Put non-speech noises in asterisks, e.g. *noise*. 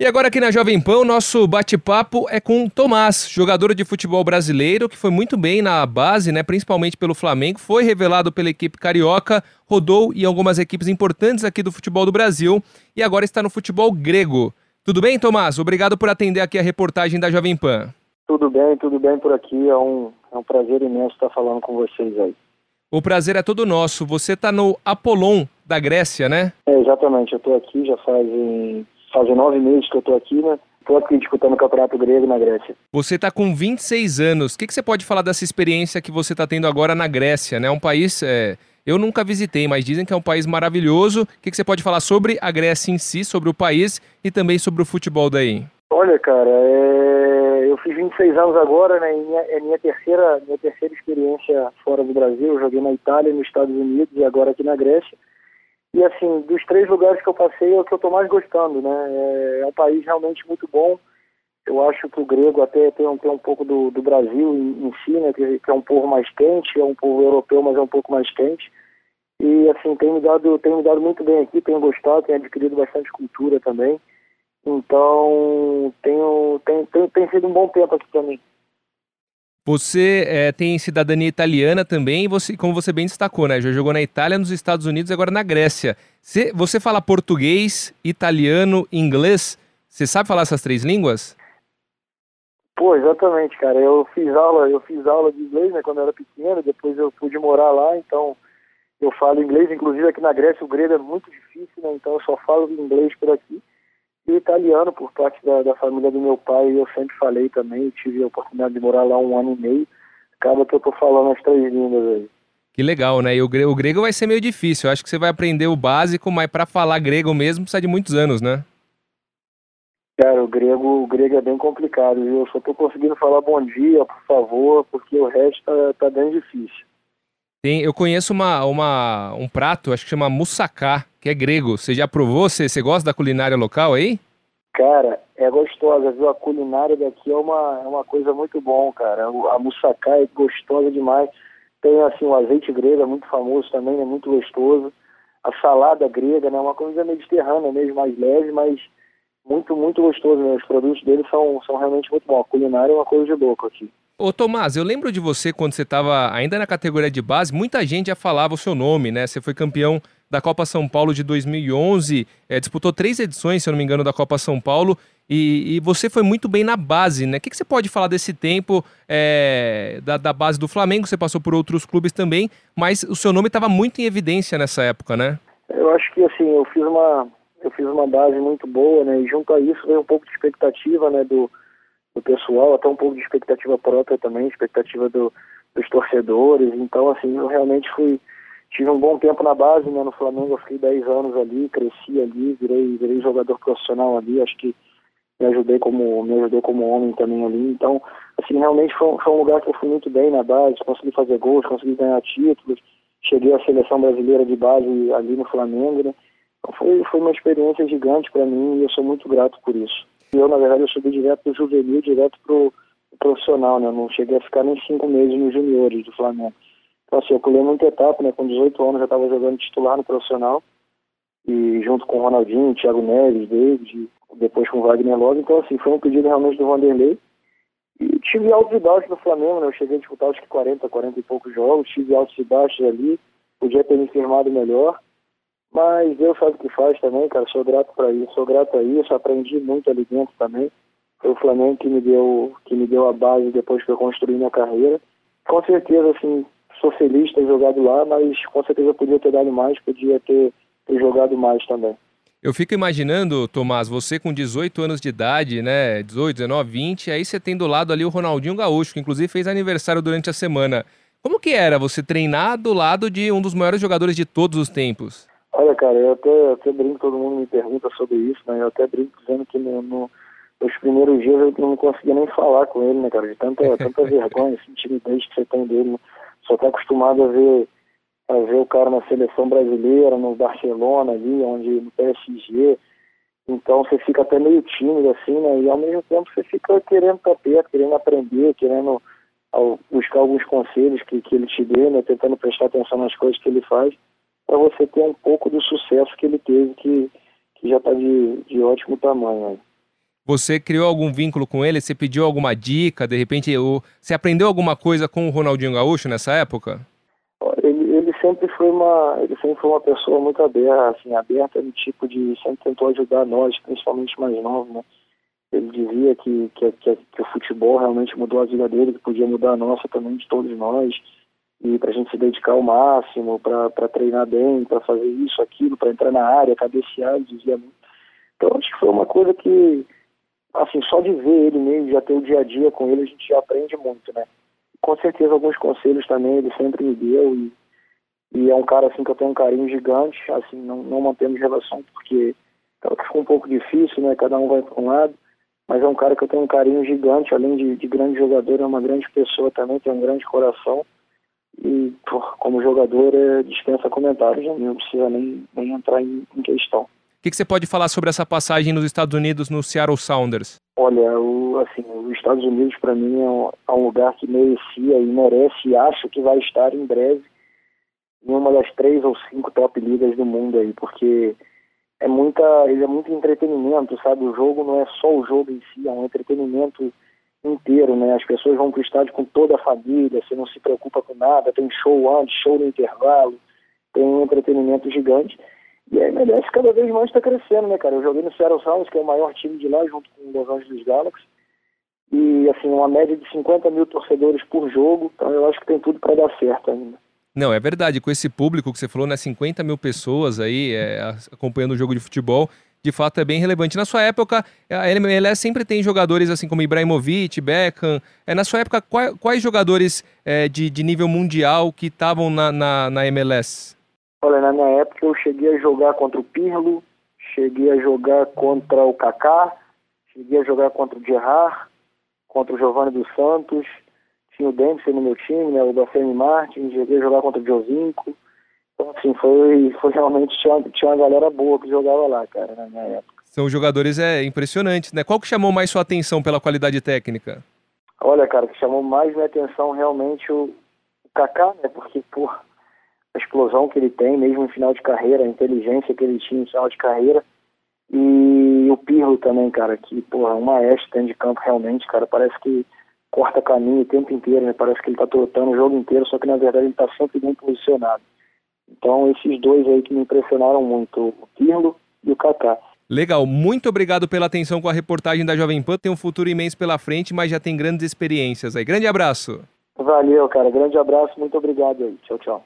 E agora aqui na Jovem Pan, o nosso bate-papo é com o Tomás, jogador de futebol brasileiro, que foi muito bem na base, né, principalmente pelo Flamengo, foi revelado pela equipe carioca, rodou em algumas equipes importantes aqui do futebol do Brasil e agora está no futebol grego. Tudo bem, Tomás? Obrigado por atender aqui a reportagem da Jovem Pan. Tudo bem, tudo bem por aqui. É um, é um prazer imenso estar falando com vocês aí. O prazer é todo nosso. Você está no Apollon da Grécia, né? É, exatamente. Eu estou aqui já fazem fazem nove meses que eu estou aqui, né? Estou aqui disputando o Campeonato Grego na Grécia. Você está com 26 anos. O que, que você pode falar dessa experiência que você está tendo agora na Grécia, né? Um país... É... Eu nunca visitei, mas dizem que é um país maravilhoso. O que, que você pode falar sobre a Grécia em si, sobre o país e também sobre o futebol daí? Olha, cara, é... eu fiz 26 anos agora, né? Minha, é minha terceira, minha terceira experiência fora do Brasil. Eu joguei na Itália, nos Estados Unidos e agora aqui na Grécia. E assim, dos três lugares que eu passei, é o que eu estou mais gostando, né? É, é, um país realmente muito bom. Eu acho que o grego até tem um, tem um pouco do, do Brasil em, em si, né? Que, que, é um povo mais quente, é um povo europeu, mas é um pouco mais quente. E assim, tem me dado, tem me dado muito bem aqui, tenho gostado, tenho adquirido bastante cultura também. Então, tenho, tem, tem, tem sido um bom tempo aqui para mim. Você é, tem cidadania italiana também, você, como você bem destacou, né? Já jogou na Itália, nos Estados Unidos e agora na Grécia. Você, você fala português, italiano, inglês? Você sabe falar essas três línguas? Pô, exatamente, cara. Eu fiz aula, eu fiz aula de inglês, né, quando eu era pequeno, depois eu pude morar lá, então eu falo inglês, inclusive aqui na Grécia o grego é muito difícil, né? Então eu só falo inglês por aqui e italiano por parte da, da família do meu pai, eu sempre falei também, tive a oportunidade de morar lá um ano e meio, acaba que eu tô falando as três línguas aí. Que legal, né? E o grego, o grego vai ser meio difícil. Eu acho que você vai aprender o básico, mas para falar grego mesmo precisa de muitos anos, né? Cara, o grego, o grego é bem complicado, viu? Eu só tô conseguindo falar bom dia, por favor, porque o resto tá, tá bem difícil. Tem, eu conheço uma, uma, um prato, acho que chama moussaka, que é grego. Você já provou? Você, você gosta da culinária local aí? Cara, é gostosa, viu? A culinária daqui é uma, é uma coisa muito bom, cara. A moussaka é gostosa demais. Tem, assim, o azeite grego, é muito famoso também, é muito gostoso. A salada grega, né? Uma coisa mediterrânea mesmo, mais leve, mas muito, muito gostoso. Né? Os produtos deles são, são realmente muito bons. A culinária é uma coisa de louco aqui. Ô Tomás, eu lembro de você quando você estava ainda na categoria de base, muita gente já falava o seu nome, né? Você foi campeão da Copa São Paulo de 2011, é, disputou três edições, se eu não me engano, da Copa São Paulo, e, e você foi muito bem na base, né? O que, que você pode falar desse tempo é, da, da, base do Flamengo? Você passou por outros clubes também, mas o seu nome estava muito em evidência nessa época, né? Eu acho que assim, eu fiz uma, eu fiz uma base muito boa, né? E junto a isso veio um pouco de expectativa, né? Do, do pessoal, até um pouco de expectativa própria também, expectativa do, dos torcedores. Então, assim, eu realmente fui tive um bom tempo na base, né, no Flamengo, eu fiquei 10 anos ali, cresci ali, virei, virei jogador profissional ali, acho que me ajudei como me ajudei como homem também ali. Então, assim, realmente foi, foi um lugar que eu fui muito bem na base, consegui fazer gols, consegui ganhar títulos, cheguei à seleção brasileira de base ali no Flamengo, né? Então foi, foi uma experiência gigante para mim e eu sou muito grato por isso. Eu, na verdade, eu subi direto do juvenil, direto pro profissional, né? Não cheguei a ficar nem cinco meses nos juniores do Flamengo. Então, assim, eu pulei muita etapa, né? Com 18 anos já estava jogando titular no profissional. E junto com o Ronaldinho, Thiago Neves, David, depois com o Wagner Love. Então, assim, foi um pedido realmente do Vanderlei. E tive altos e baixos no Flamengo, né? Eu cheguei a disputar acho que 40, 40 e poucos jogos. Tive altos e baixos ali. Podia ter me firmado melhor. Mas Deus sabe o que faz também, cara. Sou grato para isso, sou grato a isso. Aprendi muito ali dentro também. Foi o Flamengo que me deu, que me deu a base depois que eu construí minha carreira. Com certeza, assim, sou feliz de ter jogado lá, mas com certeza podia ter dado mais, podia ter, ter jogado mais também. Eu fico imaginando, Tomás, você com 18 anos de idade, né? 18, 19, 20, aí você tem do lado ali o Ronaldinho Gaúcho, que inclusive fez aniversário durante a semana. Como que era você treinar do lado de um dos maiores jogadores de todos os tempos? Olha, cara, eu até, eu até brinco, todo mundo me pergunta sobre isso, né? Eu até brinco dizendo que no, no, nos primeiros dias eu não conseguia nem falar com ele, né, cara? De tanta, *laughs* tanta vergonha, assim, timidez que você tem dele. Né? Só está acostumado a ver, a ver o cara na seleção brasileira, no Barcelona ali, onde no PSG. Então você fica até meio tímido assim, né? E ao mesmo tempo você fica querendo estar perto, querendo aprender, querendo buscar alguns conselhos que, que ele te dê, né? Tentando prestar atenção nas coisas que ele faz, para você ter um pouco do sucesso que ele teve, que, que já está de, de ótimo tamanho. Né? Você criou algum vínculo com ele? Você pediu alguma dica? De repente, você aprendeu alguma coisa com o Ronaldinho Gaúcho nessa época? Ele, ele sempre foi uma, ele sempre foi uma pessoa muito aberta, assim, aberta no tipo de sempre tentou ajudar nós, principalmente mais novos, né? Ele dizia que, que, que, que, o futebol realmente mudou a vida dele, que podia mudar a nossa também, de todos nós, e para a gente se dedicar ao máximo, para treinar bem, para fazer isso, aquilo, para entrar na área, cabecear, dizia muito. Então acho que foi uma coisa que, assim, só de ver ele mesmo, já ter o dia a dia com ele, a gente já aprende muito, né? Com certeza alguns conselhos também ele sempre me deu e, e é um cara assim que eu tenho um carinho gigante, assim, não, não mantemos relação porque ficou um pouco difícil, né? Cada um vai para um lado mas é um cara que eu tenho um carinho gigante, além de, de grande jogador, é uma grande pessoa também, tem um grande coração. E por, como jogador é, dispensa comentários, né? não precisa nem, nem entrar em, em questão. O que, que, você pode falar sobre essa passagem nos Estados Unidos, no Seattle Sounders? Olha, o, assim, os Estados Unidos para mim é um, é um, lugar que merecia e merece e acho que vai estar em breve em uma das três ou cinco top ligas do mundo aí, porque é muita, ele é muito entretenimento, sabe? O jogo não é só o jogo em si, é um entretenimento inteiro, né? As pessoas vão para o estádio com toda a família, você não se preocupa com nada, tem show antes, show no intervalo, tem um entretenimento gigante. E a MLS cada vez mais está crescendo, né, cara? Eu joguei no Seattle Sounders, que é o maior time de lá, junto com o Los Angeles Galaxy. E, assim, uma média de 50 mil torcedores por jogo, então eu acho que tem tudo para dar certo ainda. Não, é verdade. Com esse público que você falou, né? 50 mil pessoas aí é, acompanhando o jogo de futebol, de fato é bem relevante. Na sua época, a MLS sempre tem jogadores assim como Ibrahimovic, Beckham. É, na sua época, quais, quais jogadores é, de, de nível mundial que estavam na, na, na, MLS? Olha, na minha época eu cheguei a jogar contra o Pirlo, cheguei a jogar contra o Kaká, cheguei a jogar contra o Gerrard, contra o Giovanni dos Santos, tinha o Dempsey no meu time, né, o Bafemi Martins, joguei jogar contra o Jovinco. Assim, foi, foi realmente, tinha, tinha uma galera boa que jogava lá, cara, na minha época. São jogadores é, impressionantes, né? Qual que chamou mais sua atenção pela qualidade técnica? Olha, cara, o que chamou mais minha atenção realmente o, o Kaká, né? Porque, por a explosão que ele tem, mesmo em final de carreira, a inteligência que ele tinha em final de carreira. E o Pirlo também, cara, que, porra, um maestro dentro de campo realmente, cara, parece que corta caminho o tempo inteiro, né? Parece que ele está trotando o jogo inteiro, só que na verdade ele está sempre bem posicionado. Então esses dois aí que me impressionaram muito, o Pirlo e o Kaká. Legal, muito obrigado pela atenção com a reportagem da Jovem Pan. Tem um futuro imenso pela frente, mas já tem grandes experiências aí. Grande abraço. Valeu, cara. Grande abraço, muito obrigado aí. Tchau, tchau.